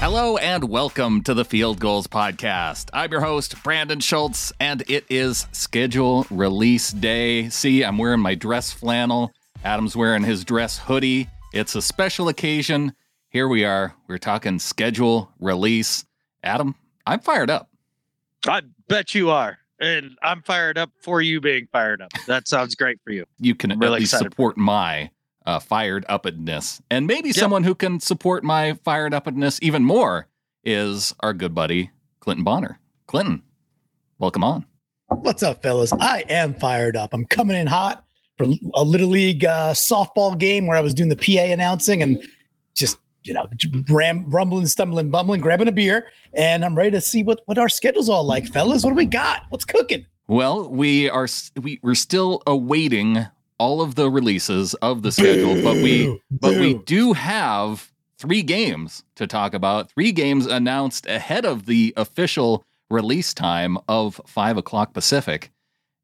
Hello and welcome to the Field Gulls Podcast. I'm your host, Brandon Schultz, and it is schedule release day. See, I'm wearing my dress flannel. Adam's wearing his dress hoodie. It's a special occasion. Here we are. We're talking schedule release. Adam, I'm fired up. I bet you are. And I'm fired up for you being fired up. That sounds great for you. You can I'm really support my uh, fired upness. And maybe someone who can support my fired upness even more is our good buddy, Clinton Bonner. Clinton, welcome on. What's up, fellas? I am fired up. I'm coming in hot for a little league uh, softball game where I was doing the PA announcing and just you know ram, rumbling, stumbling, bumbling, grabbing a beer, and I'm ready to see what what our schedule's all like, fellas. What do we got? What's cooking? Well, we are we we're still awaiting all of the releases of the schedule, but we Boo, but we do have three games to talk about. Three games announced ahead of the official release time of five o'clock Pacific.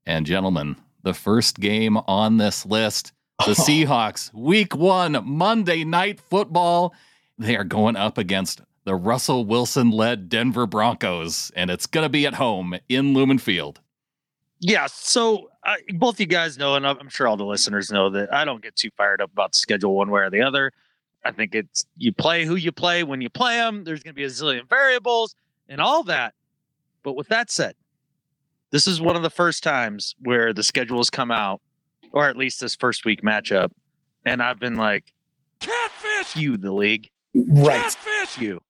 And gentlemen, the first game on this list, the Seahawks, Week One, Monday Night Football. They are going up against the Russell Wilson-led Denver Broncos, and it's going to be at home in Lumen Field. Yeah. So uh, both you guys know, and I'm I'm sure all the listeners know that I don't get too fired up about the schedule one way or the other. I think it's you play who you play when you play them. There's going to be a zillion variables and all that. But with that said, this is one of the first times where the schedules come out, or at least this first week matchup, and I've been like, catfish you, the league. Right. Catfish you.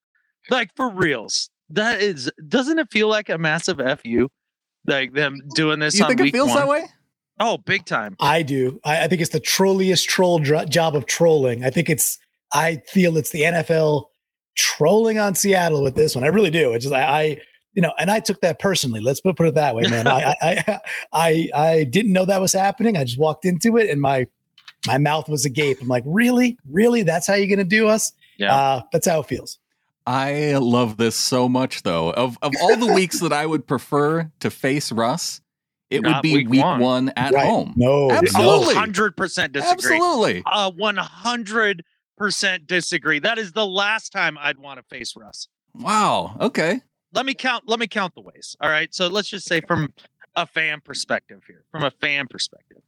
Like for reals. That is doesn't it feel like a massive FU? Like them doing this You on think it feels one? that way? Oh, big time. I do. I, I think it's the trolliest troll dr- job of trolling. I think it's. I feel it's the NFL trolling on Seattle with this one. I really do. It's just I, I you know, and I took that personally. Let's put, put it that way, man. I, I, I, I didn't know that was happening. I just walked into it, and my my mouth was agape. I'm like, really, really? That's how you're gonna do us? Yeah. Uh, that's how it feels. I love this so much, though. Of of all the weeks that I would prefer to face Russ, it would be week, week one. one. at Right. home. No, Absolutely. hundred percent disagree. Absolutely. Uh, one hundred percent disagree. That is the last time I'd want to face Russ. Wow. Okay. Let me count. Let me count the ways. All right. So let's just say from a fan perspective here, from a fan perspective,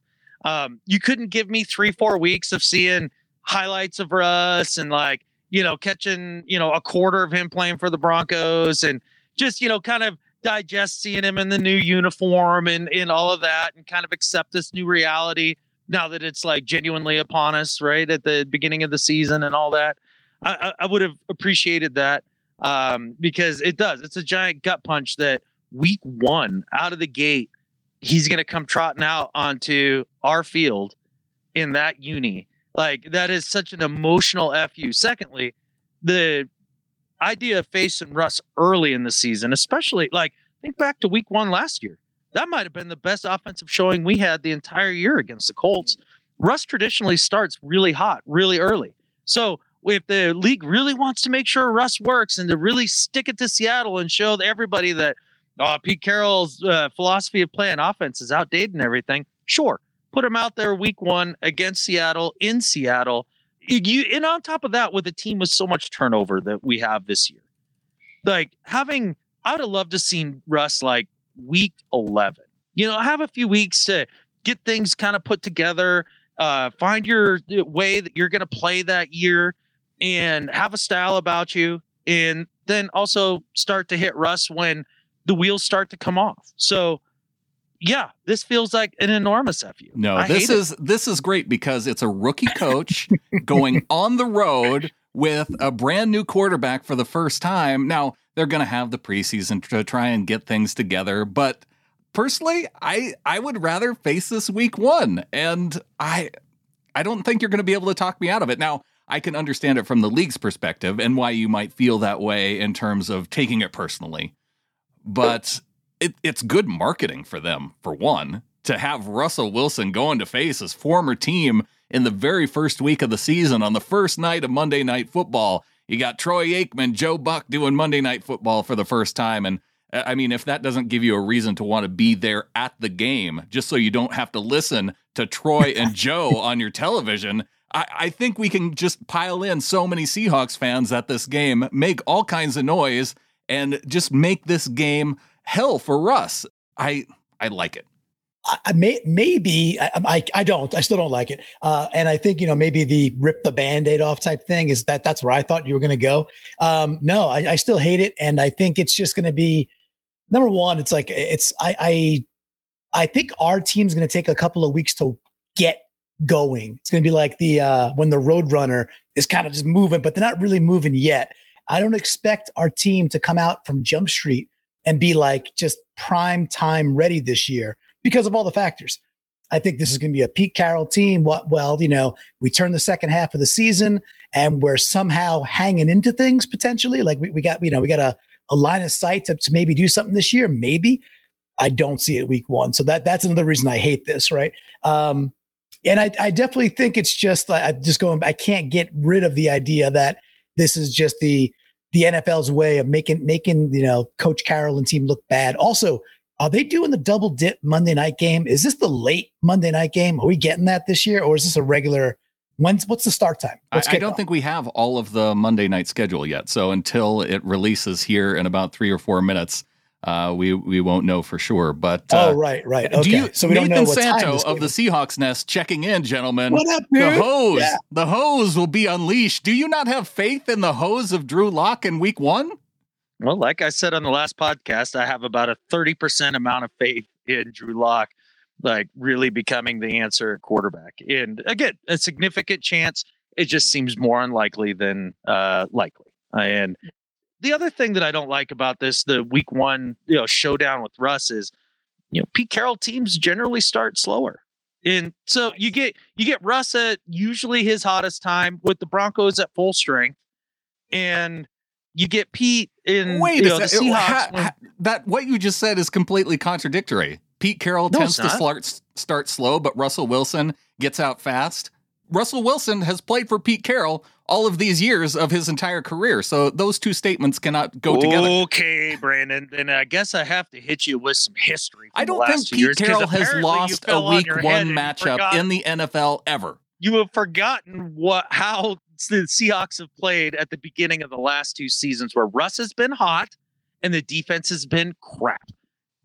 um, you couldn't give me three, four weeks of seeing highlights of Russ and like you know catching you know a quarter of him playing for the Broncos and just you know kind of digest seeing him in the new uniform and and all of that and kind of accept this new reality now that it's like genuinely upon us right at the beginning of the season and all that. I i, I would have appreciated that um because it does. It's a giant gut punch that week one out of the gate he's going to come trotting out onto our field in that uni like that is such an emotional fu secondly the idea of facing russ early in the season especially like think back to week one last year. That might have been the best offensive showing we had the entire year against the colts. Russ traditionally starts really hot really early. So if the league really wants to make sure russ works and to really stick it to seattle and show everybody that uh, Pete Carroll's uh, philosophy of playing offense is outdated and everything. Sure, put him out there week one against Seattle in Seattle. You and on top of that, with a team with so much turnover that we have this year, like having, I would have loved to seen Russ like week eleven. You know, have a few weeks to get things kind of put together, uh, find your way that you're going to play that year, and have a style about you, and then also start to hit Russ when the wheels start to come off. So, yeah, this feels like an enormous fu. No, I this is it. is this is great because it's a rookie coach going on the road with a brand new quarterback for the first time. Now, they're going to have the preseason to try and get things together, but personally, I I would rather face this week 1 and I I don't think you're going to be able to talk me out of it. Now, I can understand it from the league's perspective and why you might feel that way in terms of taking it personally. But it, it's good marketing for them, for one, to have Russell Wilson going to face his former team in the very first week of the season on the first night of Monday Night Football. You got Troy Aikman, Joe Buck doing Monday Night Football for the first time. And uh, I mean, if that doesn't give you a reason to want to be there at the game, just so you don't have to listen to Troy and Joe on your television, I, I think we can just pile in so many Seahawks fans at this game, make all kinds of noise, and just make this game hell for Russ. I I like it. I may, maybe I, I, don't I still don't like it uh, and I think you know maybe the rip the band-aid off type thing is that that's where I thought you were going to go um, no I, I still hate it and I think it's just going to be number one it's like it's I I, I think our team's going to take a couple of weeks to get going it's going to be like the uh, when the road runner is kind of just moving but they're not really moving yet I don't expect our team to come out from Jump Street and be like just prime time ready this year because of all the factors. I think this is going to be a Pete Carroll team. What, well, you know, we turn the second half of the season and we're somehow hanging into things potentially. Like we, we got, you know, we got a, a line of sight to, to maybe do something this year. Maybe I don't see it week one. So that that's another reason I hate this. Right. Um, and I, I definitely think it's just I'm just going, I can't get rid of the idea that this is just the, the NFL's way of making, making, you know, coach Carroll and team look bad. Also, are they doing the double dip Monday night game? Is this the late Monday night game? Are we getting that this year, or is this a regular? When's what's the start time? I, I, don't think we have all of the Monday night schedule yet. So until it releases here in about three or four minutes, uh, we we won't know for sure. But uh, oh, right, right. Okay. You, so we Nathan don't know what Santo of the Seahawks Nest checking in, gentlemen. What up, dude? The hose, yeah. the hose will be unleashed. Do you not have faith in the hose of Drew Lock in Week One? Well, like I said on the last podcast, I have about a 30% amount of faith in Drew Lock, like really becoming the answer quarterback. And again, a significant chance. It just seems more unlikely than uh, likely. And the other thing that I don't like about this, the week one, you know, showdown with Russ is, you know, Pete Carroll teams generally start slower. And so you get you get Russ at usually his hottest time with the Broncos at full strength. And you get Pete in Wait you know, the Seahawks. Ha, ha, that what you just said is completely contradictory. Pete Carroll no, tends to start start slow, but Russell Wilson gets out fast. Russell Wilson has played for Pete Carroll all of these years of his entire career. So those two statements cannot go together. Okay, Brandon. Then I guess I have to hit you with some history. I don't think Pete years, Carroll has lost a week one matchup in the NFL ever. You have forgotten what how the Seahawks have played at the beginning of the last two seasons where Russ has been hot and the defense has been crap.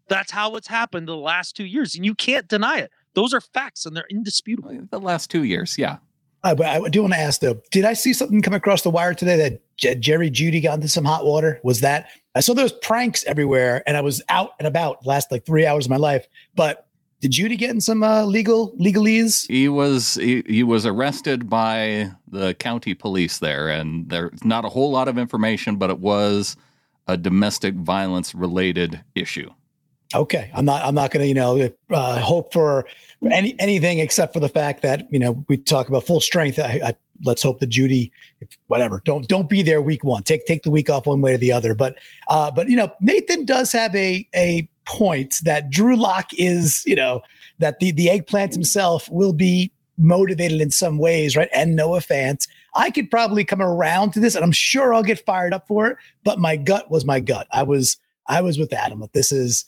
That's how it's happened the last two years, and you can't deny it. Those are facts, and they're indisputable. The last two years, yeah. But I do want to ask though, did I see something come across the wire today that J- Jerry Jeudy got into some hot water? Was that I saw those pranks everywhere, and I was out and about last like three hours of my life, but did Jeudy get in some uh, legal legalese? He was he, he was arrested by the county police there, and there's not a whole lot of information, but it was a domestic violence related issue. Okay, I'm not I'm not going to you know uh, hope for any anything except for the fact that you know we talk about full strength. I, I, let's hope that Jeudy, whatever, don't don't be there week one. Take take the week off one way or the other. But uh, but you know Nathan does have a a point that Drew Lock is, you know, that the, the eggplant himself will be motivated in some ways, right? And Noah Fant. I could probably come around to this and I'm sure I'll get fired up for it, but my gut was my gut. I was I was with Adam. That this is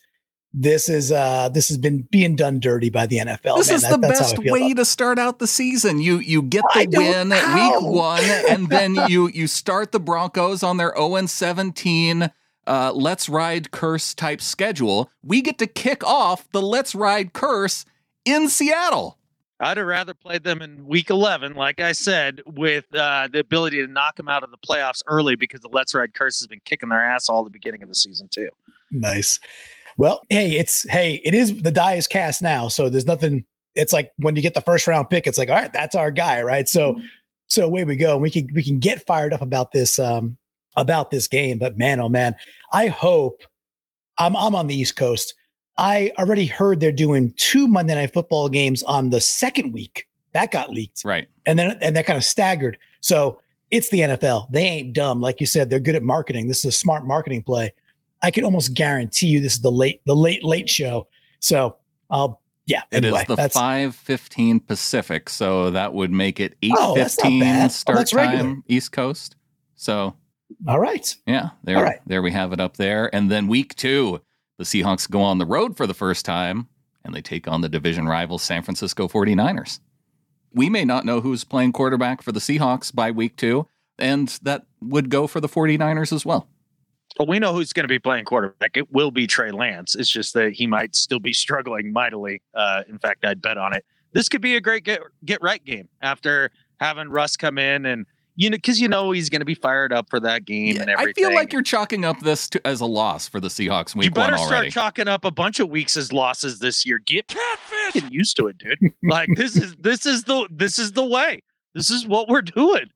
this is uh this has been being done dirty by the NFL. This Man, is that, the best way to start out the season. You you get the win week one, and then you you start the Broncos on their 0 17 uh, Let's Ride Curse type schedule, we get to kick off the Let's Ride Curse in Seattle. I'd have rather played them in week 11, like I said, with uh, the ability to knock them out of the playoffs early because the Let's Ride Curse has been kicking their ass all the beginning of the season, too. Nice. Well, hey, it's, hey, it is, the die is cast now. So there's nothing, it's like when you get the first round pick, it's like, all right, that's our guy, right? So, so away we go. We can, we can get fired up about this, um, about this game. But man, oh man, I hope I'm I'm on the East Coast. I already heard they're doing two Monday night football games on the second week. That got leaked. Right. And then and that kind of staggered. So it's the NFL. They ain't dumb. Like you said, they're good at marketing. This is a smart marketing play. I can almost guarantee you this is the late, the late, late show. So I'll yeah. Anyway, it is the five fifteen Pacific, so that would make it oh, eight oh, fifteen oh, start oh, time East Coast. So all right. Yeah. There, right. there we have it up there. And then week two, the Seahawks go on the road for the first time and they take on the division rival San Francisco 49ers. we may not know who's playing quarterback for the Seahawks by week two, and that would go for the 49ers as well. Well, we know who's going to be playing quarterback. It will be Trey Lance. It's just that he might still be struggling mightily. Uh, in fact, I'd bet on it. This could be a great get get right game after having Russ come in and you know because you know he's going to be fired up for that game yeah, and everything. I feel like you're chalking up this to, as a loss for the Seahawks week you better one already. start chalking up a bunch of weeks as losses this year. Get used to it, dude. like this is this is the this is the way. This is what we're doing.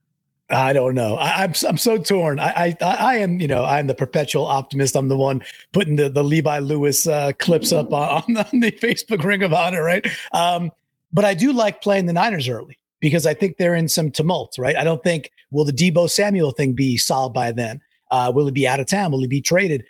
I don't know. I, am I'm, I'm so torn. I, I I am you know I'm the perpetual optimist. I'm the one putting the the Levi Lewis uh, clips up on, on the Facebook Ring of Honor, right? Um, but I do like playing the Niners early because I think they're in some tumult, right? I don't think will the Deebo Samuel thing be solved by then? Uh, will he be out of town? Will he be traded?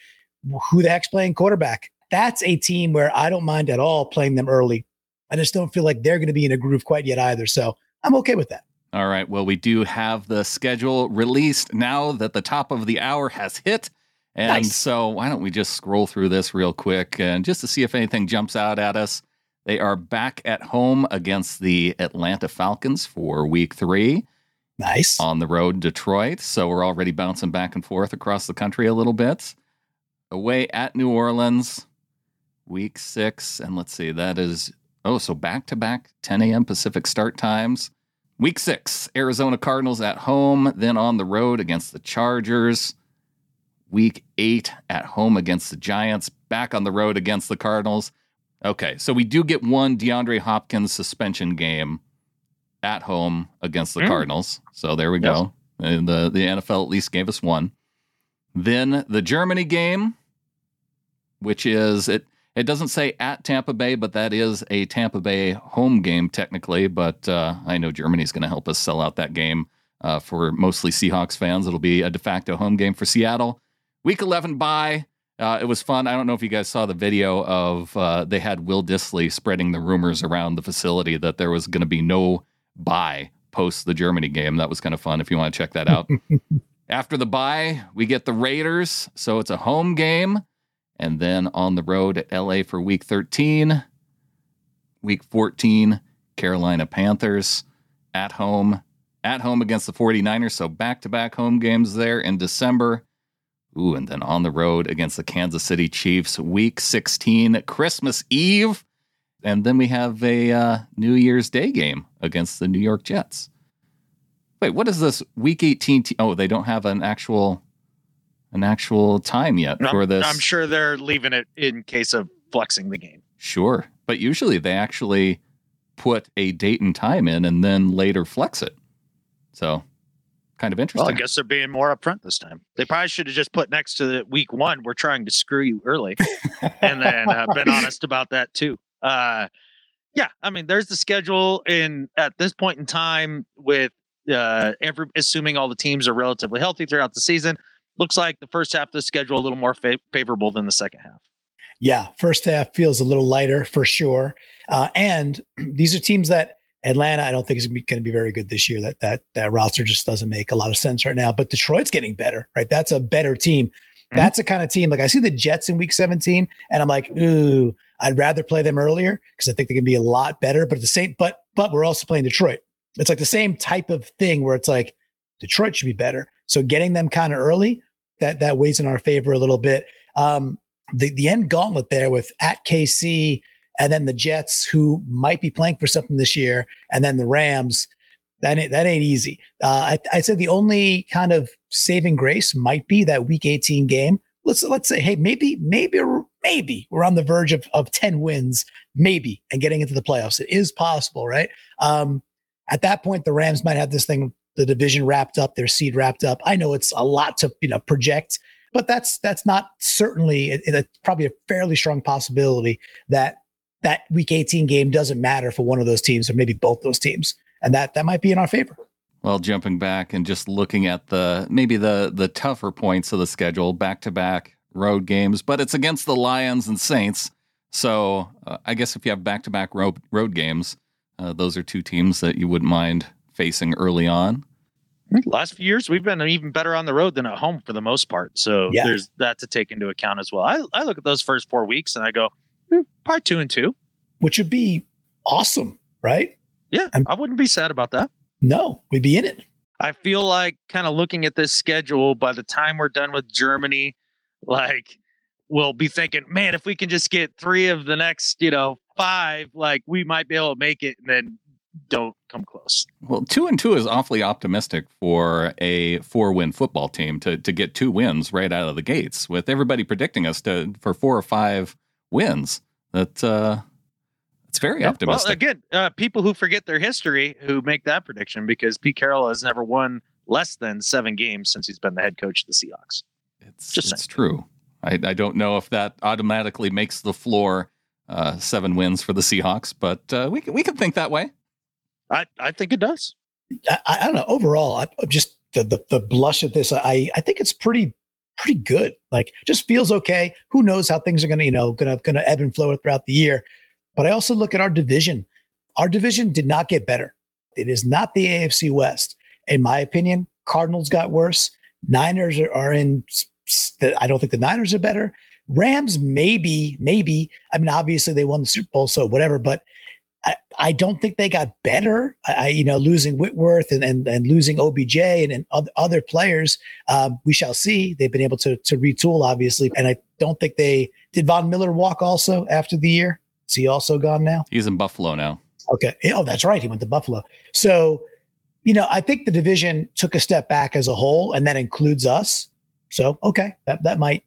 Who the heck's playing quarterback? That's a team where I don't mind at all playing them early. I just don't feel like they're going to be in a groove quite yet either. So I'm okay with that. All right. Well, we do have the schedule released now that the top of the hour has hit. And nice. so, why don't we just scroll through this real quick and just to see if anything jumps out at us? They are back at home against the Atlanta Falcons for week three. Nice. On the road, Detroit. So, we're already bouncing back and forth across the country a little bit. Away at New Orleans, week six. And let's see, that is, oh, so back to back 10 a.m. Pacific start times. Week six, Arizona Cardinals at home, then on the road against the Chargers. Week eight, at home against the Giants, back on the road against the Cardinals. Okay, so we do get one DeAndre Hopkins suspension game at home against the mm. Cardinals. So there we go. And the, the NFL at least gave us one. Then the Germany game, which is it it doesn't say at Tampa Bay, but that is a Tampa Bay home game technically. But uh, I know Germany's going to help us sell out that game uh, for mostly Seahawks fans. It'll be a de facto home game for Seattle. Week 11 bye. Uh, it was fun. I don't know if you guys saw the video of uh, they had Will Dissly spreading the rumors around the facility that there was going to be no bye post the Germany game. That was kind of fun if you want to check that out. After the bye, we get the Raiders. So it's a home game and then on the road at LA for week 13. Week 14, Carolina Panthers at home, at home against the 49ers. So back to back home games there in December. Ooh, and then on the road against the Kansas City Chiefs, week 16, Christmas Eve. And then we have a uh, New Year's Day game against the New York Jets. Wait, what is this week 18? T- oh, they don't have an actual an actual time yet for this. I'm sure they're leaving it in case of flexing the game. Sure. But usually they actually put a date and time in and then later flex it. So kind of interesting. Well, I guess they're being more upfront this time. They probably should have just put next to the week one, we're trying to screw you early. and then uh, been honest about that too. Uh, yeah, I mean, there's the schedule in at this point in time with uh, every assuming all the teams are relatively healthy throughout the season looks like the first half of the schedule a little more fa- favorable than the second half. Yeah, first half feels a little lighter for sure. Uh, and these are teams that Atlanta, I don't think is going to be very good this year. That that that roster just doesn't make a lot of sense right now. But Detroit's getting better, right? That's a better team. Mm-hmm. That's a kind of team like I see the Jets in Week 17, and I'm like, ooh, I'd rather play them earlier because I think they can be a lot better. But at the same, but but we're also playing Detroit. It's like the same type of thing where it's like Detroit should be better. So getting them kind of early, that that weighs in our favor a little bit. Um, the the end gauntlet there with at KC and then the Jets, who might be playing for something this year, and then the Rams. That ain't, that ain't easy. Uh, I, I said the only kind of saving grace might be that Week 18 game. Let's let's say, hey, maybe maybe maybe we're on the verge of of 10 wins, maybe, and getting into the playoffs. It is possible, right? Um, at that point, the Rams might have this thing the division wrapped up, their seed wrapped up. I know it's a lot to you know project, but that's that's not certainly it, it's probably a fairly strong possibility that that week 18 game doesn't matter for one of those teams or maybe both those teams, and that that might be in our favor. Well, jumping back and just looking at the maybe the the tougher points of the schedule, back to back road games, but it's against the Lions and Saints. So uh, I guess if you have back to back road road games, uh, those are two teams that you wouldn't mind facing early on. Last few years, we've been even better on the road than at home for the most part. So yeah. there's that to take into account as well. I, I look at those first four weeks and I go, hmm, probably two and two, which would be awesome, right? Yeah, I'm- I wouldn't be sad about that. No, we'd be in it. I feel like kind of looking at this schedule by the time we're done with Germany, like we'll be thinking, man, if we can just get three of the next, you know, five, like we might be able to make it and then don't come close. Well, two and two is awfully optimistic for a four-win football team to to get two wins right out of the gates. With everybody predicting us to for four or five wins, that uh, it's very Yeah, optimistic. Well, again, uh, people who forget their history who make that prediction because Pete Carroll has never won less than seven games since he's been the head coach of the Seahawks. it's just it's true. I, I don't know if that automatically makes the floor uh, seven wins for the Seahawks, but uh, we can, we can think that way. I, I think it does. I, I don't know. Overall, I just the, the the blush of this. I I think it's pretty pretty good. Like, just feels okay. Who knows how things are gonna you know gonna gonna ebb and flow throughout the year. But I also look at our division. Our division did not get better. It is not the AFC West, in my opinion. Cardinals got worse. Niners are, are in. I don't think the Niners are better. Rams maybe maybe. I mean, obviously they won the Super Bowl, so whatever. But I, I don't think they got better. I, you know, losing Whitworth and and, and losing OBJ and, and oth- other players, um, we shall see. They've been able to to retool, obviously, and I don't think they did. Von Miller walk also after the year. Is he also gone now? He's in Buffalo now. Okay. Oh, that's right. He went to Buffalo. So, you know, I think the division took a step back as a whole, and that includes us. So, okay, that that might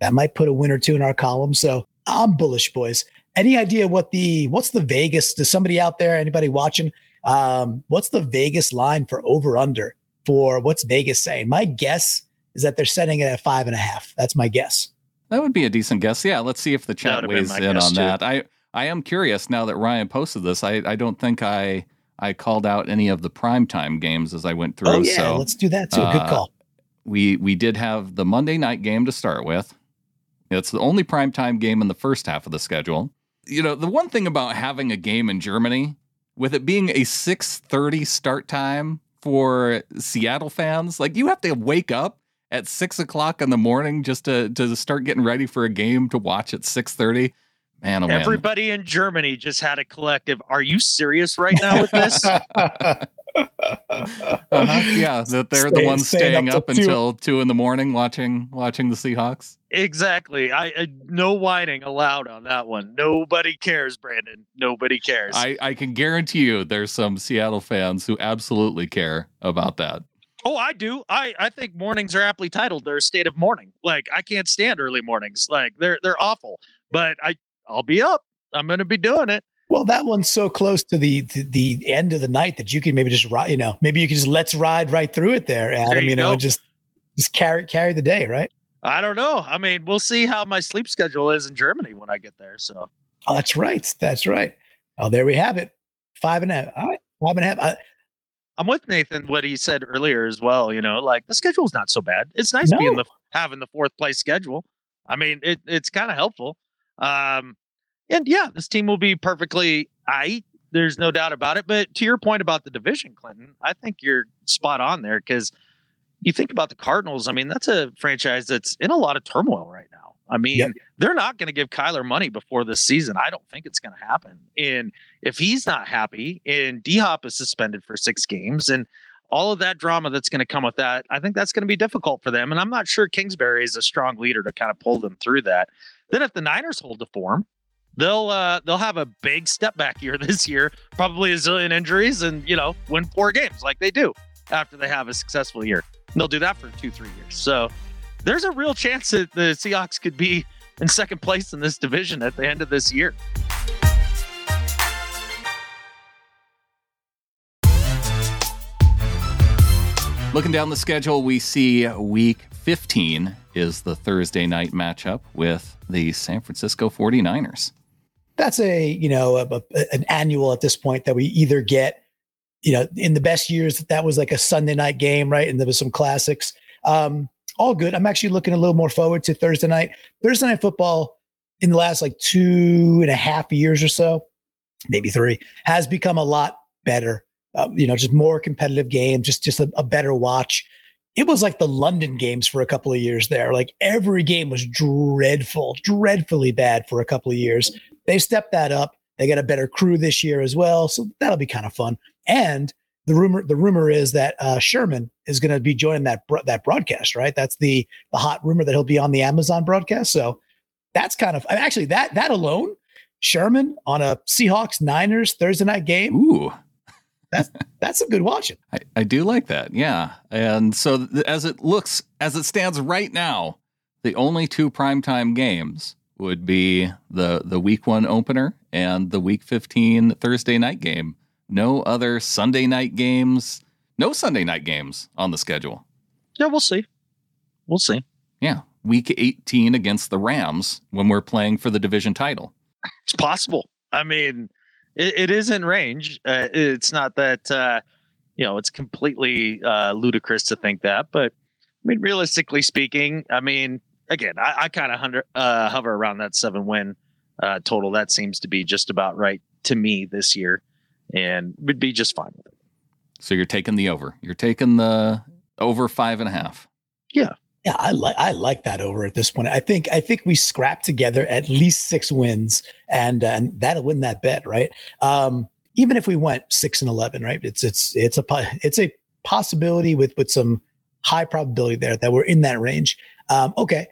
that might put a win or two in our column. So, I'm bullish, boys. Any idea what the what's the Vegas? Does somebody out there, anybody watching? Um, what's the Vegas line for over under for what's Vegas saying? My guess is that they're setting it at five and a half. That's my guess. That would be a decent guess. Yeah, let's see if the chat That would've been weighs in on too. that. I I am curious now that Ryan posted this. I I don't think I I called out any of the primetime games as I went through. Oh yeah, so let's do that too. Good uh, call. we we did have the Monday night game to start with. It's the only primetime game in the first half of the schedule. You know, the one thing about having a game in Germany, with it being a 6:30 start time for Seattle fans, like you have to wake up at six o'clock in the morning just to to start getting ready for a game to watch at 6:30. Man, oh man. Everybody in Germany just had a collective. Are you serious right now with this? Uh-huh. Yeah, that they're the ones staying staying up up, till two. until two in the morning watching watching the Seahawks. exactly. I, I no whining allowed on that one. Nobody cares, Brandon. Nobody cares. I, I can guarantee you there's some Seattle fans who absolutely care about that. oh, I do. I I think mornings are aptly titled. They're a state of mourning. Like I can't stand early mornings. Like they're they're awful. But I I'll be up. I'm gonna be doing it. Well, that one's so close to the to the end of the night that you can maybe just ride. You know, maybe you can just let's ride right through it there, Adam. you you know, just just carry carry the day, right? I don't know. I mean, we'll see how my sleep schedule is in Germany when I get there. So Oh, that's right. That's right. Oh, there we have it. Five and a half. All right, five and a half. I, I'm with Nathan what he said earlier as well. You know, like the schedule's not so bad. It's nice No. being the having the fourth place schedule. I mean, it, it's kind of helpful. Um, and yeah, this team will be perfectly I There's no doubt about it. But to your point about the division, Clinton, I think you're spot on there because you think about the Cardinals. I mean, that's a franchise that's in a lot of turmoil right now. I mean, they're not going to give Kyler money before this season. I don't think it's going to happen. And if he's not happy and D Hop is suspended for six games and all of that drama that's going to come with that, I think that's going to be difficult for them. And I'm not sure Kingsbury is a strong leader to kind of pull them through that. Then if the Niners hold the form, they'll uh, they'll have a big step back year this year, probably a zillion injuries, and you know win four games like they do after they have a successful year. And they'll do that for two three years. So there's a real chance that the Seahawks could be in second place in this division at the end of this year. Looking down the schedule, we see week 15 is the Thursday night matchup with the San Francisco 49ers. That's a you know a, a- an annual at this point that we either get you know in the best years that was like a sunday night game right? And there was some classics. Um all good. I'm actually looking a little more forward to thursday night. Thursday night football in the last like two and a half years or so maybe three has become a lot better. Uh, you know just more competitive game just just a, a better watch it was like the london games for a couple of years there like every game was dreadful dreadfully bad for a couple of years they stepped that up. They got a better crew this year as well, so that'll be kind of fun. And the rumor the rumor is that uh, Sherman is going to be joining that bro- that broadcast, right? That's the the hot rumor that he'll be on the Amazon broadcast. So that's kind of actually that that alone, Sherman on a Seahawks Niners Thursday night game. Ooh, that's that's some good watching. I, I do like that. Yeah, and so th- as it looks as it stands right now, the only two primetime games would be the the week one opener and the week 15 Thursday night game. No other Sunday night games, no Sunday night games on the schedule. Yeah, we'll see. We'll see. Yeah, week 18 against the Rams when we're playing for the division title. It's possible. I mean, it, it is in range. Uh, it's not that uh, you know it's completely uh, ludicrous to think that, but I mean, realistically speaking, I mean, again, I, I kind of uh, hover around that seven win uh, total. That seems to be just about right to me this year, and would be just fine with it. So you're taking the over. You're taking the over five and a half. Yeah. Yeah, I like I like that over at this point. I think I think we scrap together at least six wins, and and that'll win that bet, right? Um, even if we went six and eleven, right? It's it's it's a it's a possibility with with some high probability there that we're in that range. Um, okay,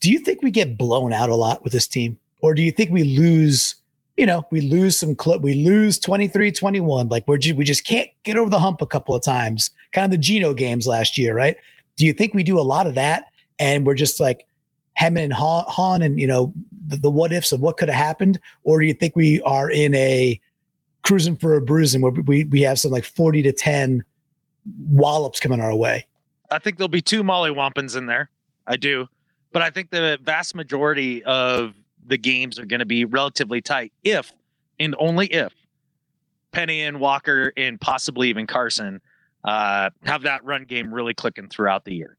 do you think we get blown out a lot with this team, or do you think we lose? You know, we lose some cl- we lose 23-21. Like we're we just can't get over the hump a couple of times. Kind of the Geno games last year, right? Do you think we do a lot of that and we're just like hemming and haw- hawing and, you know, the, the what ifs of what could have happened? Or do you think we are in a cruising for a bruising where we, we have some like 40 to 10 wallops coming our way? I think there'll be two Molly Wampins in there. I do. But I think the vast majority of the games are going to be relatively tight if and only if Penny and Walker and possibly even Carson uh, have that run game really clicking throughout the year.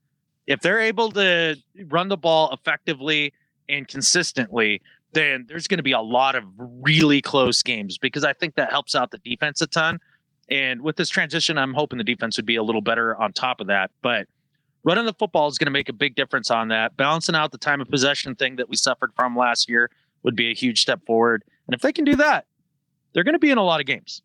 If they're able to run the ball effectively and consistently, then there's going to be a lot of really close games because I think that helps out the defense a ton. And with this transition, I'm hoping the defense would be a little better on top of that. But running the football is going to make a big difference on that. Balancing out the time of possession thing that we suffered from last year would be a huge step forward. And if they can do that, they're going to be in a lot of games.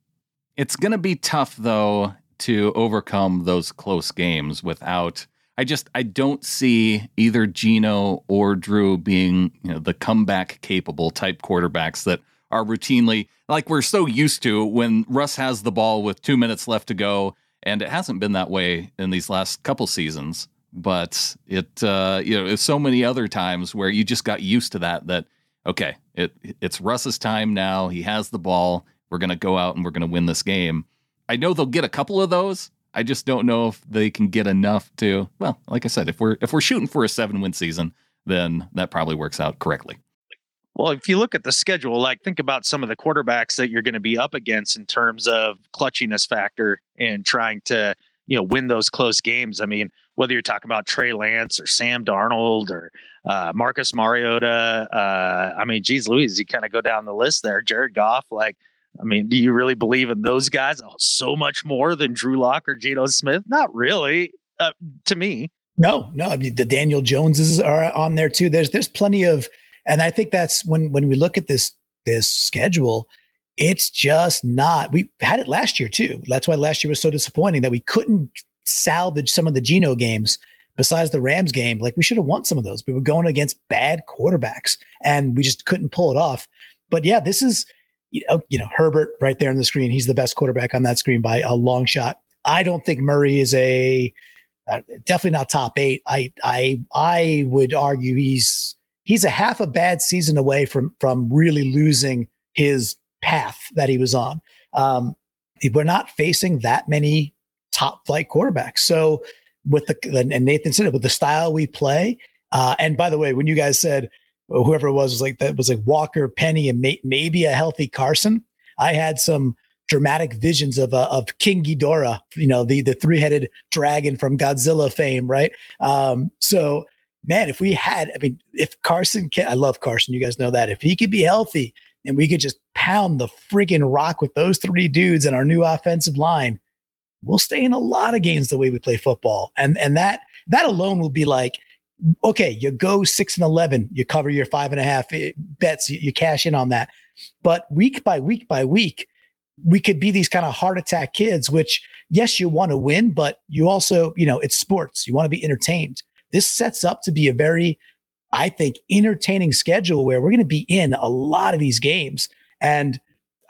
It's going to be tough, though, to overcome those close games without. I just I don't see either Geno or Drew being you know the comeback capable type quarterbacks that are routinely like we're so used to when Russ has the ball with two minutes left to go, and it hasn't been that way in these last couple seasons. But it uh, you know it's so many other times where you just got used to that that okay it it's Russ's time now he has the ball we're gonna go out and we're gonna win this game I know they'll get a couple of those. I just don't know if they can get enough to. Well, like I said, if we're if we're shooting for a seven win season, then that probably works out correctly. Well, if you look at the schedule, like think about some of the quarterbacks that you're going to be up against in terms of clutchiness factor and trying to, you know, win those close games. I mean, whether you're talking about Trey Lance or Sam Darnold or uh, Marcus Mariota, uh, I mean, geez, Louise, you kind of go down the list there. Jared Goff, like I mean, do you really believe in those guys so much more than Drew Lock or Geno Smith? Not really, uh, to me. No, no. I mean, the Daniel Joneses are on there too. There's there's plenty of, and I think that's when when we look at this this schedule, it's just not. We had it last year too. That's why last year was so disappointing that we couldn't salvage some of the Geno games. Besides the Rams game, like we should have won some of those. We were going against bad quarterbacks, and we just couldn't pull it off. But yeah, this is you know, you know, Herbert right there on the screen. He's the best quarterback on that screen by a long shot. I don't think Murray is a uh, definitely not top eight. I I I would argue he's he's a half a bad season away from from really losing his path that he was on. Um, we're not facing that many top flight quarterbacks. So with the and Nathan said it with the style we play. Uh, and by the way, when you guys said whoever it was was like that was like Walker, Penny, and may, maybe a healthy Carson. I had some dramatic visions of uh, of King Ghidorah, you know, the the three headed dragon from Godzilla fame, right? Um, so man, if we had, I mean, if Carson can, I love Carson, you guys know that. If he could be healthy and we could just pound the freaking rock with those three dudes and our new offensive line, we'll stay in a lot of games the way we play football. And and that that alone will be like okay, you go six and 11, you cover your five and a half eh, bets, you, you cash in on that. But week by week by week, we could be these kind of heart attack kids, which, yes, you want to win, but you also, you know, it's sports. You want to be entertained. This sets up to be a very, I think, entertaining schedule where we're going to be in a lot of these games. And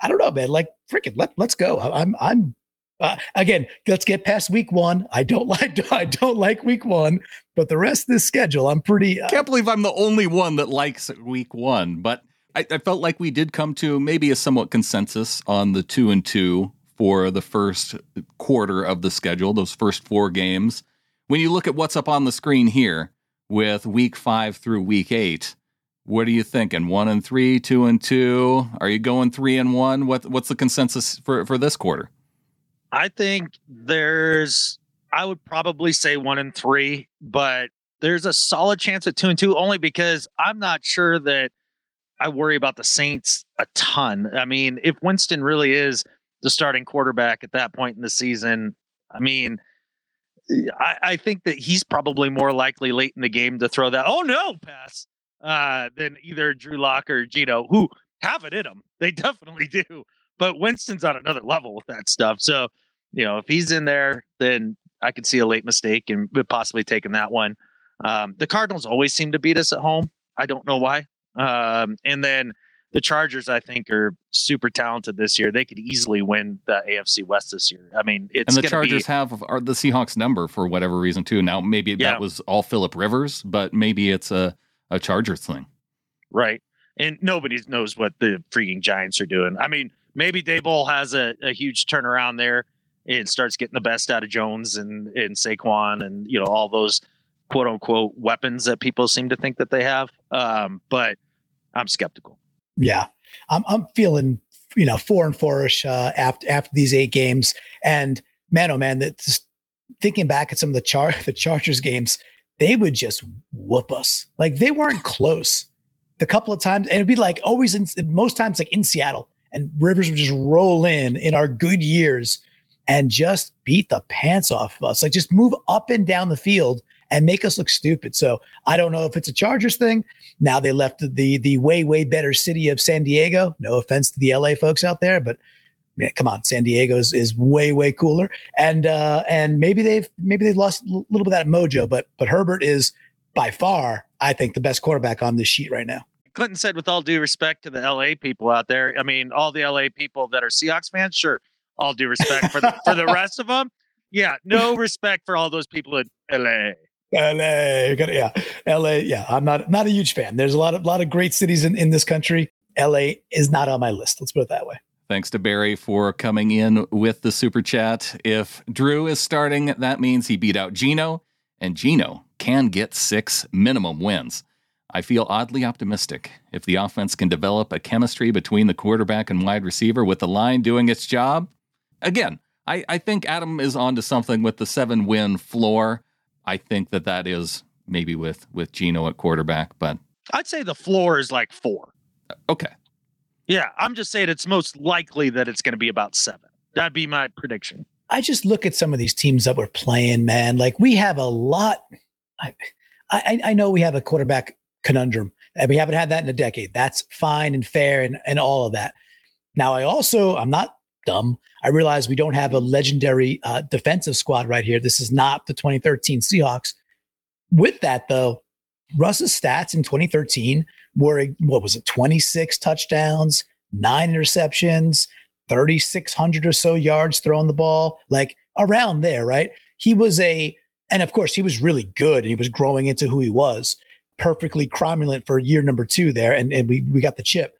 I don't know, man, like, freaking, let, let's go. I'm, I'm, uh, again, let's get past week one. I don't like I don't like week one, but the rest of this schedule, I'm pretty. Uh, Can't believe I'm the only one that likes week one. But I, I felt like we did come to maybe a somewhat consensus on the two and two for the first quarter of the schedule, those first four games. When you look at what's up on the screen here with week five through week eight, what are you thinking? One and three, two and two? Are you going three and one? What what's the consensus for for this quarter? I think there's, I would probably say one and three, but there's a solid chance at two and two only because I'm not sure that I worry about the Saints a ton. I mean, if Winston really is the starting quarterback at that point in the season, I mean, I, I think that he's probably more likely late in the game to throw that oh no pass uh, than either Drew Lock or Geno, who have it in them. They definitely do. But Winston's on another level with that stuff. So, you know, if he's in there, then I could see a late mistake and possibly taking that one. Um, the Cardinals always seem to beat us at home. I don't know why. Um, and then the Chargers, I think, are super talented this year. They could easily win the AFC West this year. I mean, it's and the Chargers be, have are the Seahawks number for whatever reason too. Now maybe yeah. that was all Philip Rivers, but maybe it's a a Chargers thing, right? And nobody knows what the freaking Giants are doing. I mean, maybe Daboll has a, a huge turnaround there and starts getting the best out of Jones and, and Saquon and, you know, all those quote unquote weapons that people seem to think that they have. Um, but I'm skeptical. Yeah. I'm, I'm feeling, you know, four and four-ish uh, after, after these eight games. And man, oh man, that just thinking back at some of the char the Chargers games, they would just whoop us. Like they weren't close. The couple of times, and it'd be like always in most times like in Seattle and Rivers would just roll in in our good years and just beat the pants off of us. Like just move up and down the field and make us look stupid. So I don't know if it's a Chargers thing. Now they left the the way way better city of San Diego. No offense to the LA folks out there, but man, come on, San Diego is, is way way cooler. And uh, and maybe they've maybe they've lost a little bit of that mojo. But but Herbert is by far, I think, the best quarterback on this sheet right now. Clinton said, with all due respect to the LA people out there, I mean, all the LA people that are Seahawks fans, sure, all due respect for the, for the rest of them. Yeah, no respect for all those people in LA. LA, yeah, LA. Yeah, I'm not not a huge fan. There's a lot of lot of great cities in in this country. LA is not on my list. Let's put it that way. Thanks to Barry for coming in with the super chat. If Drew is starting, that means he beat out Geno, and Geno can get six minimum wins. I feel oddly optimistic. If the offense can develop a chemistry between the quarterback and wide receiver with the line doing its job, again, I, I think Adam is onto something with the seven win floor. I think that that is maybe with with Geno at quarterback, but I'd say the floor is like four. Uh, okay. Yeah, I'm just saying it's most likely that it's going to be about seven. That'd be my prediction. I just look at some of these teams that we're playing, man. Like we have a lot. I, I, I know we have a quarterback conundrum. And we haven't had that in a decade. That's fine and fair and, and all of that. Now, I also, I'm not dumb. I realize we don't have a legendary uh, defensive squad right here. This is not the 2013 Seahawks. With that, though, Russ's stats in 2013 were, what was it, 26 touchdowns, nine interceptions, 3,600 or so yards throwing the ball, like around there, right? He was a, and of course, he was really good. He was growing into who he was perfectly cromulent for year number two there, and, and we, we got the chip.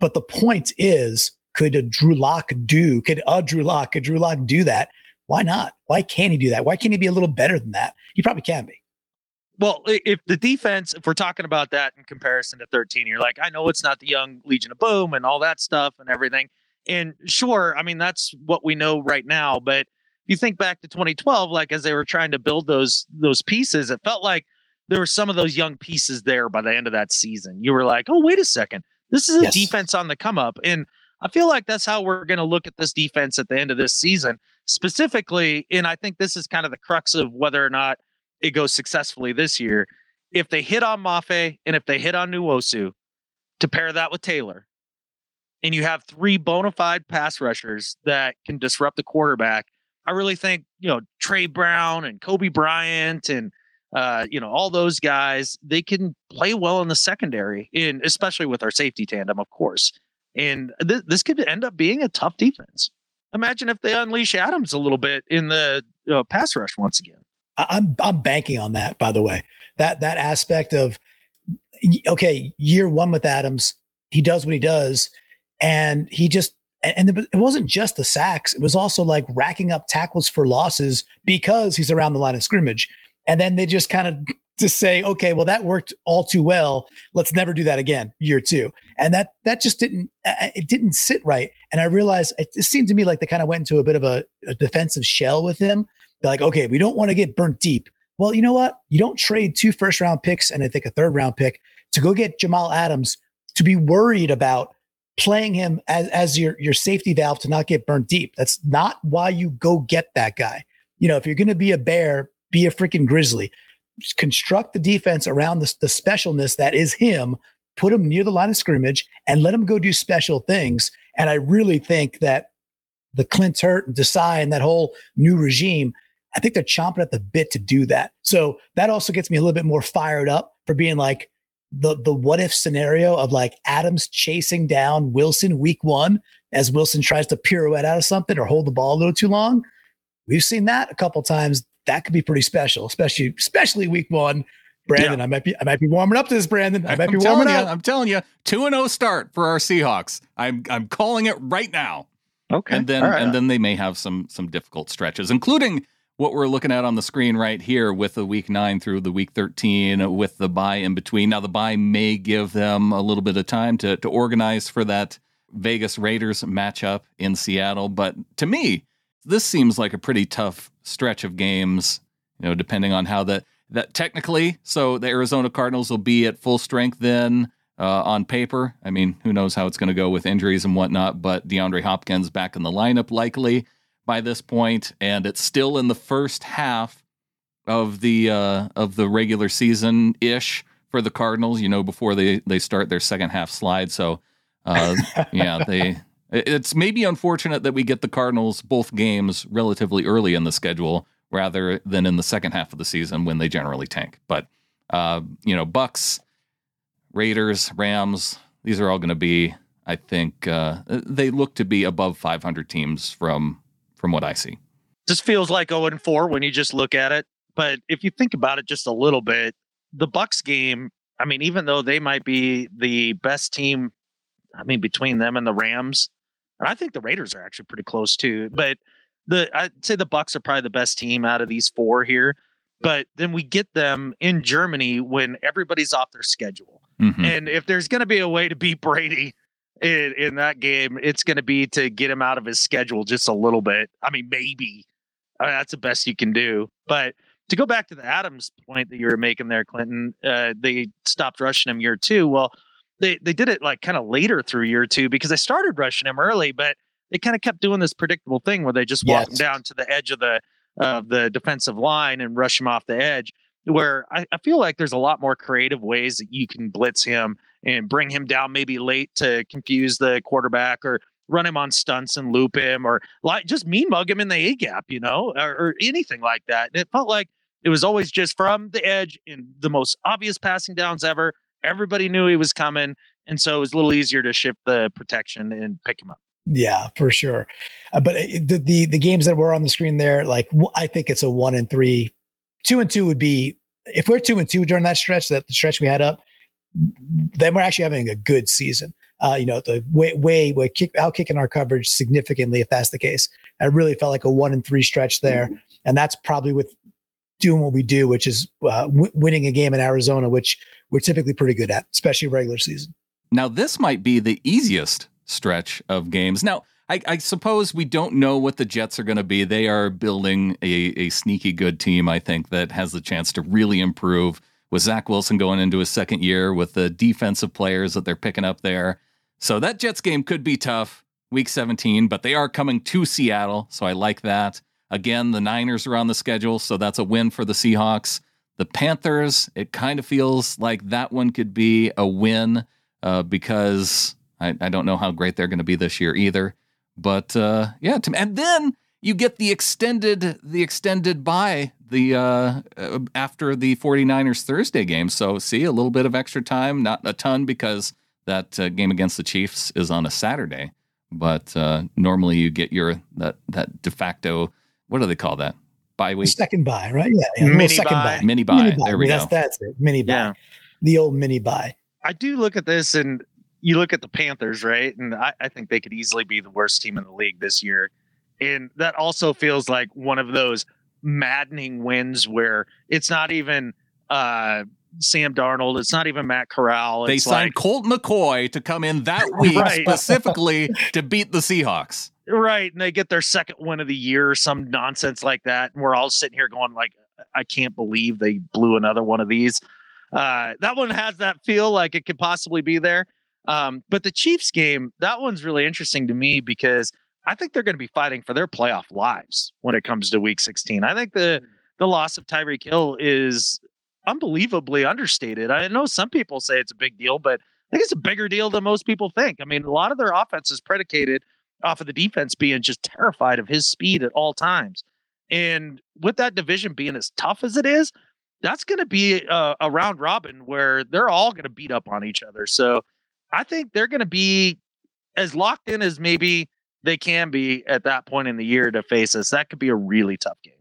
But the point is, could a Drew Lock do, could a Drew Lock, could Drew Lock do that? Why not? Why can't he do that? Why can't he be a little better than that? He probably can be. Well, if the defense, if we're talking about that in comparison to 13, you're like, I know it's not the young Legion of Boom and all that stuff and everything. And sure, I mean, that's what we know right now. But if you think back to 2012, like as they were trying to build those those pieces, it felt like there were some of those young pieces there by the end of that season. You were like, oh, wait a second. This is a yes. defense on the come up. And I feel like that's how we're going to look at this defense at the end of this season, specifically. And I think this is kind of the crux of whether or not it goes successfully this year if they hit on Mafe and if they hit on Nwosu, to pair that with Taylor, and you have three bona fide pass rushers that can disrupt the quarterback, I really think you know Trey Brown and Kobe Bryant and uh, you know all those guys they can play well in the secondary, and especially with our safety tandem, of course. And th- this could end up being a tough defense. Imagine if they unleash Adams a little bit in the uh, pass rush once again. I'm I'm banking on that. By the way, that that aspect of okay, year one with Adams, he does what he does, and he just and it wasn't just the sacks; it was also like racking up tackles for losses because he's around the line of scrimmage. And then they just kind of just say, okay, well that worked all too well. Let's never do that again. Year two, and that that just didn't it didn't sit right. And I realized it, it seemed to me like they kind of went into a bit of a, a defensive shell with him. They're like, okay, we don't want to get burnt deep. Well, you know what? You don't trade two first round picks and I think a third round pick to go get Jamal Adams to be worried about playing him as, as your, your safety valve to not get burnt deep. That's not why you go get that guy. You know, if you're going to be a bear, be a freaking grizzly. Construct the defense around the, the specialness that is him, put him near the line of scrimmage, and let him go do special things. And I really think that the Clint Hurtt and Desai and that whole new regime, I think they're chomping at the bit to do that. So that also gets me a little bit more fired up for being like, the the what if scenario of like Adams chasing down Wilson week one as Wilson tries to pirouette out of something or hold the ball a little too long. We've seen that a couple times. That could be pretty special, especially especially week one. Brandon, yeah. I might be I might be warming up to this, Brandon. I might I'm be warming you, up. I'm telling you, two and zero oh start for our Seahawks. I'm I'm calling it right now. Okay, and then right. and then they may have some some difficult stretches, including what we're looking at on the screen right here with the week nine through the week 13 with the bye in between. Now, the bye may give them a little bit of time to, to organize for that Vegas Raiders matchup in Seattle. But to me, this seems like a pretty tough stretch of games, you know, depending on how the that technically, so the Arizona Cardinals will be at full strength then uh, on paper. I mean, who knows how it's going to go with injuries and whatnot, but DeAndre Hopkins back in the lineup likely by this point, and it's still in the first half of the uh, of the regular season ish for the Cardinals. You know, before they they start their second half slide. So, uh, yeah, they. It's maybe unfortunate that we get the Cardinals both games relatively early in the schedule rather than in the second half of the season when they generally tank. But uh, you know, Bucks, Raiders, Rams, these are all going to be, I think, uh, they look to be above 500 teams from from what I see. This feels like 0 and 4 when you just look at it. But if you think about it just a little bit, the Bucks game, I mean, even though they might be the best team, I mean, between them and the Rams, and I think the Raiders are actually pretty close too. But the I'd say the Bucks are probably the best team out of these four here. But then we get them in Germany when everybody's off their schedule. Mm-hmm. And if there's going to be a way to beat Brady, in, in that game, it's going to be to get him out of his schedule just a little bit. I mean, maybe I mean, that's the best you can do. But to go back to the Adams point that you were making there, Clinton, uh, they stopped rushing him year two. Well, they they did it like kind of later through year two because they started rushing him early, but they kind of kept doing this predictable thing where they just walk yes. him down to the edge of the of the defensive line and rush him off the edge. Where I, I feel like there's a lot more creative ways that you can blitz him and bring him down maybe late to confuse the quarterback or run him on stunts and loop him or like just mean mug him in the A gap, you know, or, or anything like that. And it felt like it was always just from the edge in the most obvious passing downs ever. Everybody knew he was coming. And so it was a little easier to shift the protection and pick him up. Yeah, for sure. Uh, but uh, the, the the games that were on the screen there, like I think it's a one and three, two and two would be if we're two and two during that stretch, that the stretch we had up, then we're actually having a good season. Uh, you know, the way way way kick out kicking our coverage significantly if that's the case. I really felt like a one and three stretch there, mm-hmm. and that's probably with doing what we do, which is uh, w- winning a game in Arizona, which we're typically pretty good at, especially regular season. Now, this might be the easiest stretch of games. Now, I, I suppose we don't know what the Jets are going to be. They are building a, a sneaky good team, I think, that has the chance to really improve with Zach Wilson going into his second year with the defensive players that they're picking up there. So that Jets game could be tough, week 17, but they are coming to Seattle. So I like that. Again, the Niners are on the schedule. So that's a win for the Seahawks. The Panthers, it kind of feels like that one could be a win uh, because I, I, don't know how great they're going to be this year either. But uh, yeah, to, and then you get the extended the extended bye the uh, uh after the 49ers Thursday game. So see a little bit of extra time, not a ton because that uh, game against the Chiefs is on a Saturday. But uh, normally you get your that that de facto what do they call that? Bye week. Second bye, right? Yeah, yeah mini second bye. Mini bye. Mini bye. There we that's, go. That's it. Mini bye. Yeah. The old mini bye. I do look at this and you look at the Panthers, right? And I, I think they could easily be the worst team in the league this year. And that also feels like one of those maddening wins where it's not even uh, Sam Darnold. It's not even Matt Corral. They signed like, Colt McCoy to come in that week Right. specifically to beat the Seahawks. Right, and they get their second win of the year or some nonsense like that, and we're all sitting here going like, I can't believe they blew another one of these. Uh, that one has that feel like it could possibly be there. Um, but the Chiefs game, that one's really interesting to me because I think they're going to be fighting for their playoff lives when it comes to Week 16. I think the the loss of Tyreek Hill is unbelievably understated. I know some people say it's a big deal, but I think it's a bigger deal than most people think. I mean, a lot of their offense is predicated off of the defense being just terrified of his speed at all times. And with that division being as tough as it is, that's going to be a, a round robin where they're all going to beat up on each other. So I think they're going to be as locked in as maybe they can be at that point in the year to face us. That could be a really tough game.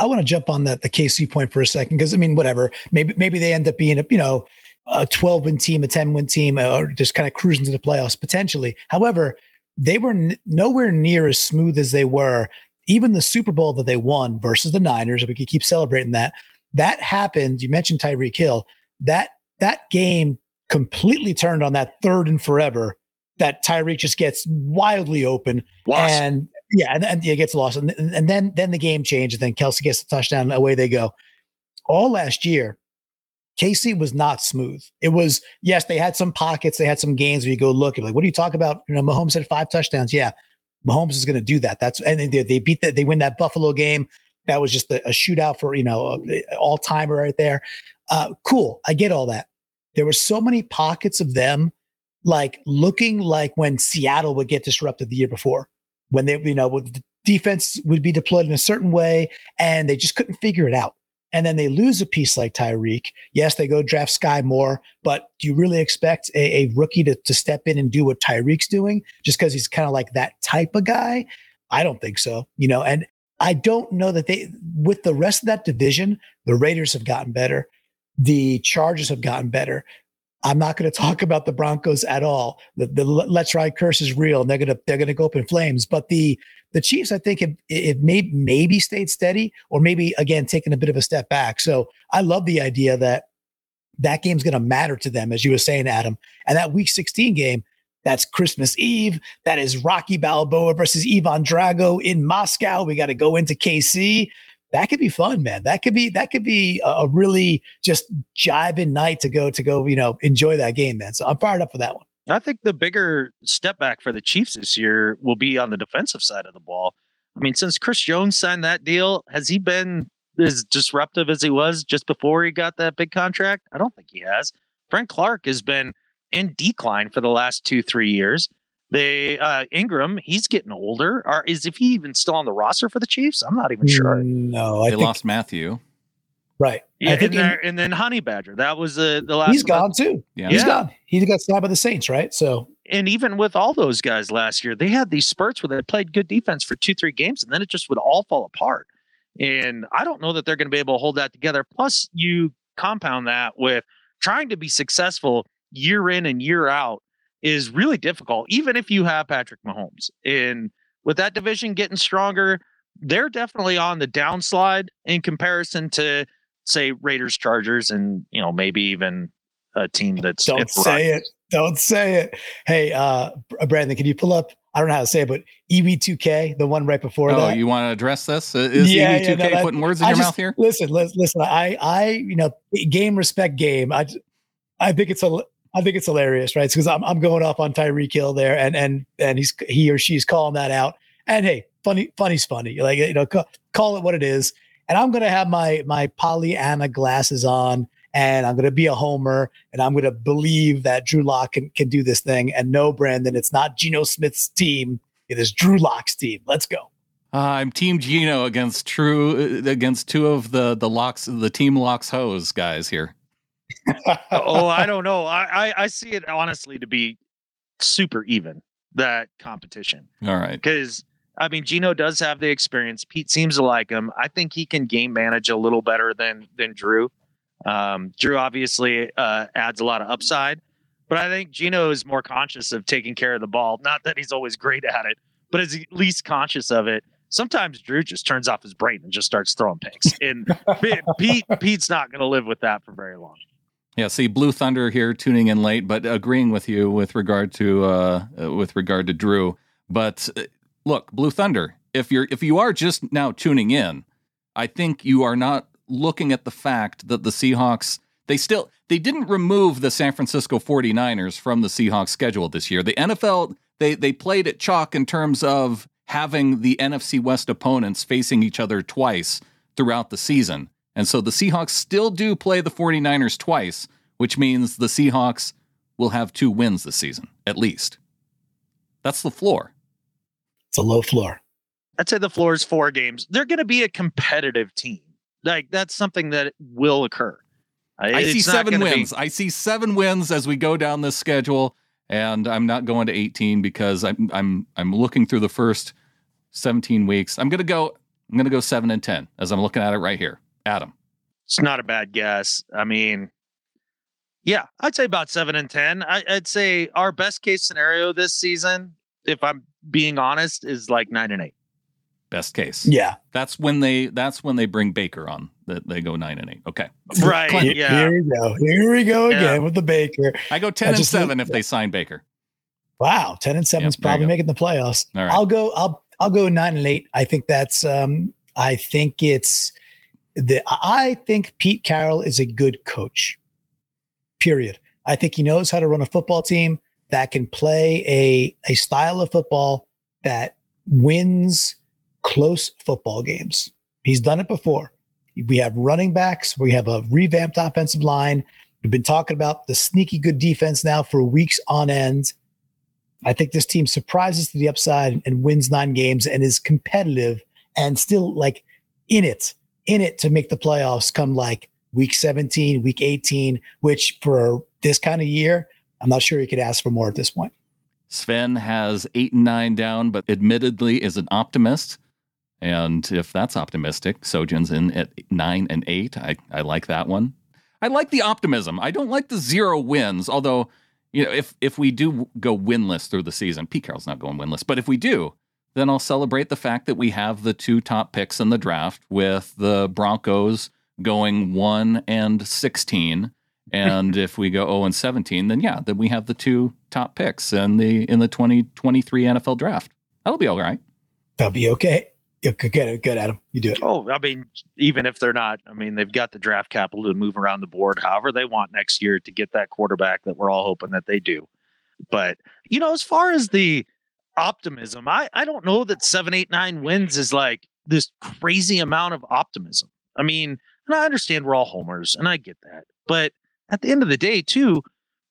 I, want to jump on that the KC point for a second because I mean, whatever. Maybe maybe they end up being a you know a 12 win team, a 10 win team, or just kind of cruising to the playoffs potentially. However, they were n- nowhere near as smooth as they were. Even the Super Bowl that they won versus the Niners, we could keep celebrating that, that happened. You mentioned Tyreek Hill. That that game completely turned on that third and forever. That Tyreek just gets wildly open Lost. and yeah, and, and yeah, gets lost, and, and and then then the game changed, and then Kelce gets the touchdown, and away they go. All last year, KC was not smooth. It was yes, they had some pockets, they had some games where you go look like, what do you talk about? You know, Mahomes had five touchdowns. Yeah, Mahomes is going to do that. That's and they, they beat that. They win that Buffalo game. That was just a, a shootout for you know all timer right there. Uh, cool, I get all that. There were so many pockets of them, like looking like when Seattle would get disrupted the year before when they, you know, defense would be deployed in a certain way and they just couldn't figure it out. And then they lose a piece like Tyreek. Yes, they go draft Skyy Moore, but do you really expect a, a rookie to, to step in and do what Tyreek's doing just because he's kind of like that type of guy? I don't think so. You know, and I don't know that they, with the rest of that division, the Raiders have gotten better. The Chargers have gotten better. I'm not going to talk about the Broncos at all. The, the let's ride curse is real, and they're going to they're going to go up in flames. But the the Chiefs, I think, have, it may maybe stayed steady, or maybe again taken a bit of a step back. So I love the idea that that game's going to matter to them, as you were saying, Adam. And that Week 16 game, that's Christmas Eve. That is Rocky Balboa versus Ivan Drago in Moscow. We got to go into KC that could be fun, man. That could be that could be a really just jiving night to go to go, you know, enjoy that game, man. So I'm fired up for that one. I think the bigger step back for the Chiefs this year will be on the defensive side of the ball. I mean, since Chris Jones signed that deal, has he been as disruptive as he was just before he got that big contract? I don't think he has. Frank Clark has been in decline for the last two, three years. They uh Ingram, he's getting older. Or is if he even still on the roster for the Chiefs? I'm not even sure. No, I They think lost Mathieu. right. Yeah, I and, in- and then Honey Badger. That was uh, the last. he's of the- gone too. Yeah. He's Yeah. gone. He got stabbed by the Saints, right? So and even with all those guys last year, they had these spurts where they played good defense for two, three games, and then it just would all fall apart. And I don't know that they're going to be able to hold that together. Plus, you compound that with trying to be successful year in and year out is really difficult, even if you have Patrick Mahomes. And with that division getting stronger, they're definitely on the downslide in comparison to, say, Raiders, Chargers, and you know maybe even a team that's don't it's say it. Don't say it. Hey, uh Brandon, can you pull up? I don't know how to say it, but EV2K, the one right before Oh, that. you want to address this? Uh, Is Yeah, EV2K yeah, no, that- putting words in I your just- mouth here? Listen, listen, listen. I, I, you know, game respect game. I, I think it's a, I think it's hilarious, right? Because I'm, I'm going off on Tyreek Hill there, and and and he's he or she's calling that out. And hey, funny, funny's funny. Like you know, call, call it what it is. and I'm to have my my Pollyanna glasses on, and I'm to be a homer, and I'm to believe that Drew Lock can, can do this thing. And no, Brandon, it's not Geno Smith's team; it is Drew Lock's team. Let's go. Uh, I'm Team Geno against True uh, against two of the the locks the team locks hose guys here. Oh, I don't know. I, I I see it honestly to be super even that competition. All right, because I mean Geno does have the experience. Pete seems to like him. I think he can game manage a little better than than Drew. Um, Drew obviously uh, adds a lot of upside, but I think Geno is more conscious of taking care of the ball. Not that he's always great at it, but is at least conscious of it sometimes Drew just turns off his brain and just starts throwing picks. And Pete Pete's not going to live with that for very long. Yeah, see Blue Thunder here tuning in late, but agreeing with you with regard to uh, uh, with regard to Drew. But uh, look, Blue Thunder, if you're if you are just now tuning in, I think you are not looking at the fact that the Seahawks they still they didn't remove the San Francisco 49ers from the Seahawks schedule this year. The NFL they they played it chalk in terms of having the NFC West opponents facing each other twice throughout the season. And so the Seahawks still do play the 49ers twice, which means the Seahawks will have two wins this season, at least. That's the floor. It's a low floor. I'd say the floor is four games. They're going to be a competitive team. Like that's something that will occur. I see seven wins. Be- I see seven wins as we go down this schedule and I'm not going to 18 because I'm I'm I'm looking through the first 17 weeks. I'm gonna go I'm gonna go seven and 10 as I'm looking at it right here. Adam, it's not a bad guess. I mean, yeah, I'd say about seven and 10. I, I'd say our best case scenario this season, if I'm being honest, is like nine and eight. Best case. Yeah, that's when they that's when they bring Baker on that they go nine and eight. Okay. Right. Clint, yeah. Here we go. Here we go again yeah. with the Baker. I go 10 I and seven if they sign Baker. Wow. 10 and seven is probably making the playoffs. Right. I'll go, I'll, I'll go nine and eight. I think that's, um, I think it's the, I think Pete Carroll is a good coach, period. I think he knows how to run a football team that can play a, a style of football that wins close football games. He's done it before. We have running backs. We have a revamped offensive line. We've been talking about the sneaky good defense now for weeks on end. I think this team surprises to the upside and wins nine games and is competitive and still like in it, in it to make the playoffs come like week 17, week 18, which for this kind of year, I'm not sure you could ask for more at this point. Sven has eight and nine down, but admittedly is an optimist. And if that's optimistic, Sojin's in at nine and eight. I, I like that one. I like the optimism. I don't like the zero wins, although, you know, if if we do go winless through the season, Pete Carroll's not going winless, but if we do, then I'll celebrate the fact that we have the two top picks in the draft with the Broncos going one and sixteen. And if we go 0 and 17, then yeah, then we have the two top picks in the in the 2023 NFL draft. That'll be all right. That'll be okay. Yeah, good, good, good, Adam. You do it. Oh, I mean, even if they're not, I mean, they've got the draft capital to move around the board however they want next year to get that quarterback that we're all hoping that they do. But you know, as far as the optimism, I I don't know that seven, eight, nine wins is like this crazy amount of optimism. I mean, and I understand we're all homers, and I get that, but at the end of the day, too,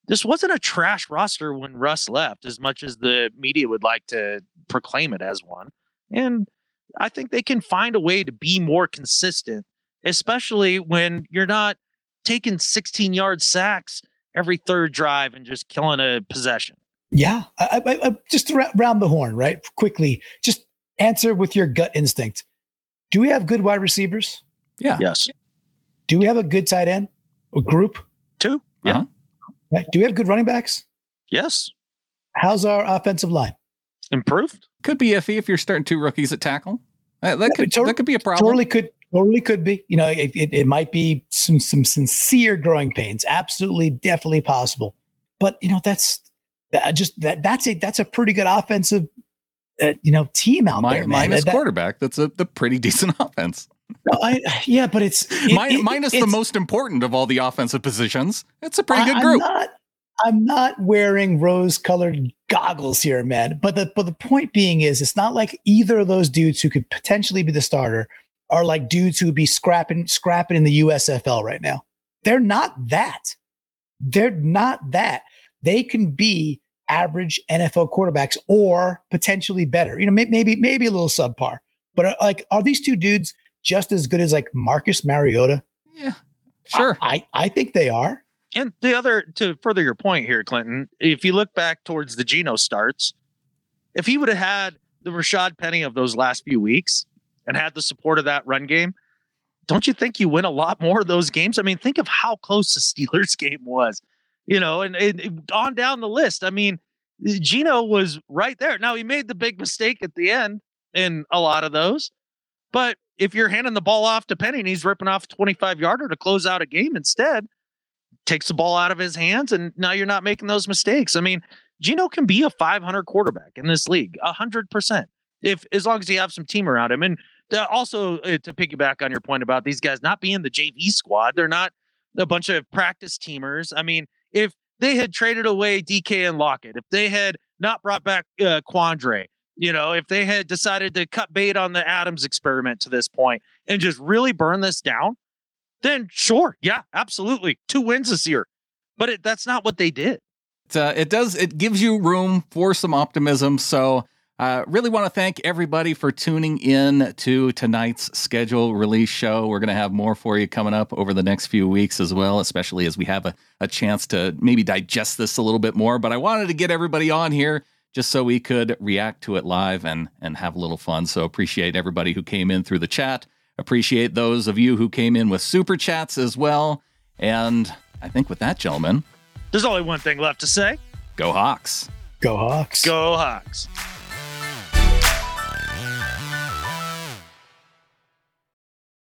this wasn't a trash roster when Russ left, as much as the media would like to proclaim it as one. And I think they can find a way to be more consistent, especially when you're not taking 16 yard sacks every third drive and just killing a possession. Yeah. I, I, I, just round the horn, right? Quickly, just answer with your gut instinct. Do we have good wide receivers? Yeah. Yes. Do we have a good tight end? A group? Two. Yeah. Uh-huh. Do we have good running backs? Yes. How's our offensive line? Improved. Could be iffy if you're starting two rookies at tackle. That, that yeah, could that could be a problem. Totally could totally could be. You know, it, it, it, might be some some sincere growing pains. Absolutely, definitely possible. But you know, that's that just that that's a that's a pretty good offensive, uh, you know, team out there. Man. Minus that, quarterback, that's a the pretty decent offense. No, I, yeah, but it's it, minus the most important of all the offensive positions. It's a pretty good group. I'm not, I'm not wearing rose-colored goggles here, man. But the but the point being is, it's not like either of those dudes who could potentially be the starter are like dudes who would be scrapping scrapping in the USFL right now. They're not that. They're not that. They can be average NFL quarterbacks or potentially better. You know, maybe maybe a little subpar. But uh, like, are these two dudes just as good as like Marcus Mariota? Yeah, sure. I I, I think they are. And the other, to further your point here, Clinton, if you look back towards the Geno starts, if he would have had the Rashad Penny of those last few weeks and had the support of that run game, don't you think you win a lot more of those games? I mean, think of how close the Steelers game was, you know, and, and on down the list. I mean, Geno was right there. Now he made the big mistake at the end in a lot of those, but if you're handing the ball off to Penny and he's ripping off a 25 yarder to close out a game instead, takes the ball out of his hands, and now you're not making those mistakes. I mean, Geno can be a 500 quarterback in this league, hundred percent, if as long as you have some team around him. And also uh, to piggyback on your point about these guys not being the JV squad, they're not a bunch of practice teamers. I mean, if they had traded away DK and Lockett, if they had not brought back uh, Quandre, you know, if they had decided to cut bait on the Adams experiment to this point and just really burn this down, then sure, yeah, absolutely, two wins this year. But it, that's not what they did. Uh, it does. It gives you room for some optimism. So uh, really want to thank everybody for tuning in to tonight's schedule release show. We're going to have more for you coming up over the next few weeks as well, especially as we have a, a chance to maybe digest this a little bit more. But I wanted to get everybody on here just so we could react to it live and, and have a little fun. So appreciate everybody who came in through the chat. Appreciate those of you who came in with super chats as well. And I think with that, gentlemen, there's only one thing left to say go Hawks. Go Hawks. Go Hawks.